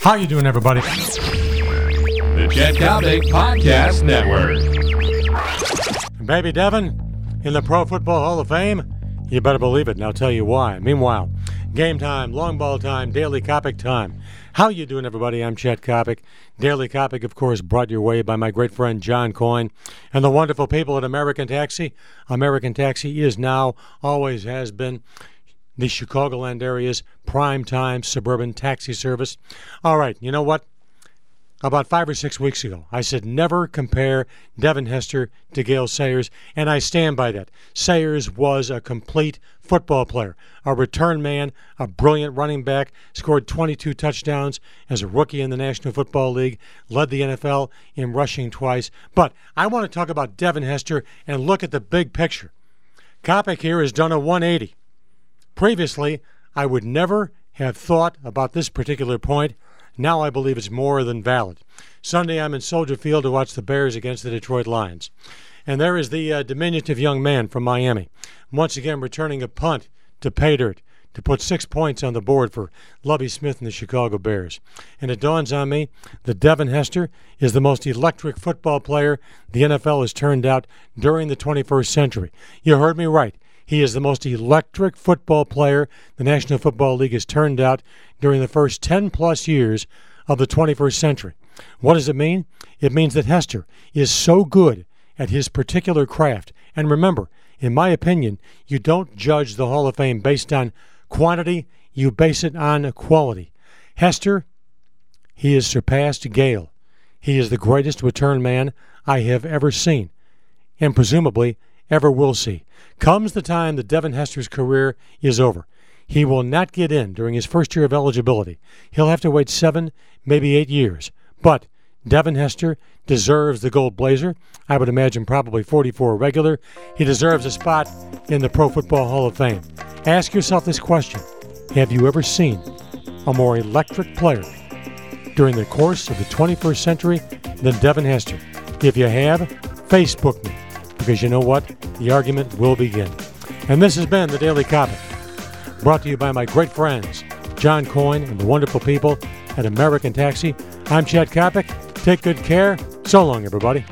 How you doing, everybody? The Chet Coppock Podcast Network. Baby Devin in the Pro Football Hall of Fame? You better believe it, and I'll tell you why. Meanwhile, game time, long ball time, daily Coppock time. How you doing, everybody? I'm Chet Coppock. Daily Coppock, of course, brought your way by my great friend John Coyne and the wonderful people at American Taxi. American Taxi is now, always has been, the Chicagoland area's prime time suburban taxi service. All right, you know what? About five or six weeks ago, I said never compare Devin Hester to Gale Sayers, and I stand by that. Sayers was a complete football player, a return man, a brilliant running back, scored 22 touchdowns as a rookie in the National Football League, led the NFL in rushing twice. But I want to talk about Devin Hester and look at the big picture. Coppock here has done a 180. Previously, I would never have thought about this particular point. Now I believe it's more than valid. Sunday, I'm in Soldier Field to watch the Bears against the Detroit Lions. And there is the uh, diminutive young man from Miami, once again returning a punt to pay dirt to put six points on the board for Lovie Smith and the Chicago Bears. And it dawns on me that Devin Hester is the most electric football player the NFL has turned out during the 21st century. You heard me right. He is the most electric football player the National Football League has turned out during the first 10 plus years of the 21st century. What does it mean? It means that Hester is so good at his particular craft. And remember, in my opinion, you don't judge the Hall of Fame based on quantity, you base it on quality. Hester, he has surpassed Gale. He is the greatest return man I have ever seen, and presumably ever will see. Comes the time that Devin Hester's career is over. He will not get in during his first year of eligibility. He'll have to wait seven, maybe eight years. But Devin Hester deserves the gold blazer. I would imagine probably 44 regular. He deserves a spot in the Pro Football Hall of Fame. Ask yourself this question Have you ever seen a more electric player during the course of the 21st century than Devin Hester? If you have, Facebook me because you know what? The argument will begin. And this has been the Daily Coppock, brought to you by my great friends, John Coyne and the wonderful people at American Taxi. I'm Chet Coppock. Take good care. So long, everybody.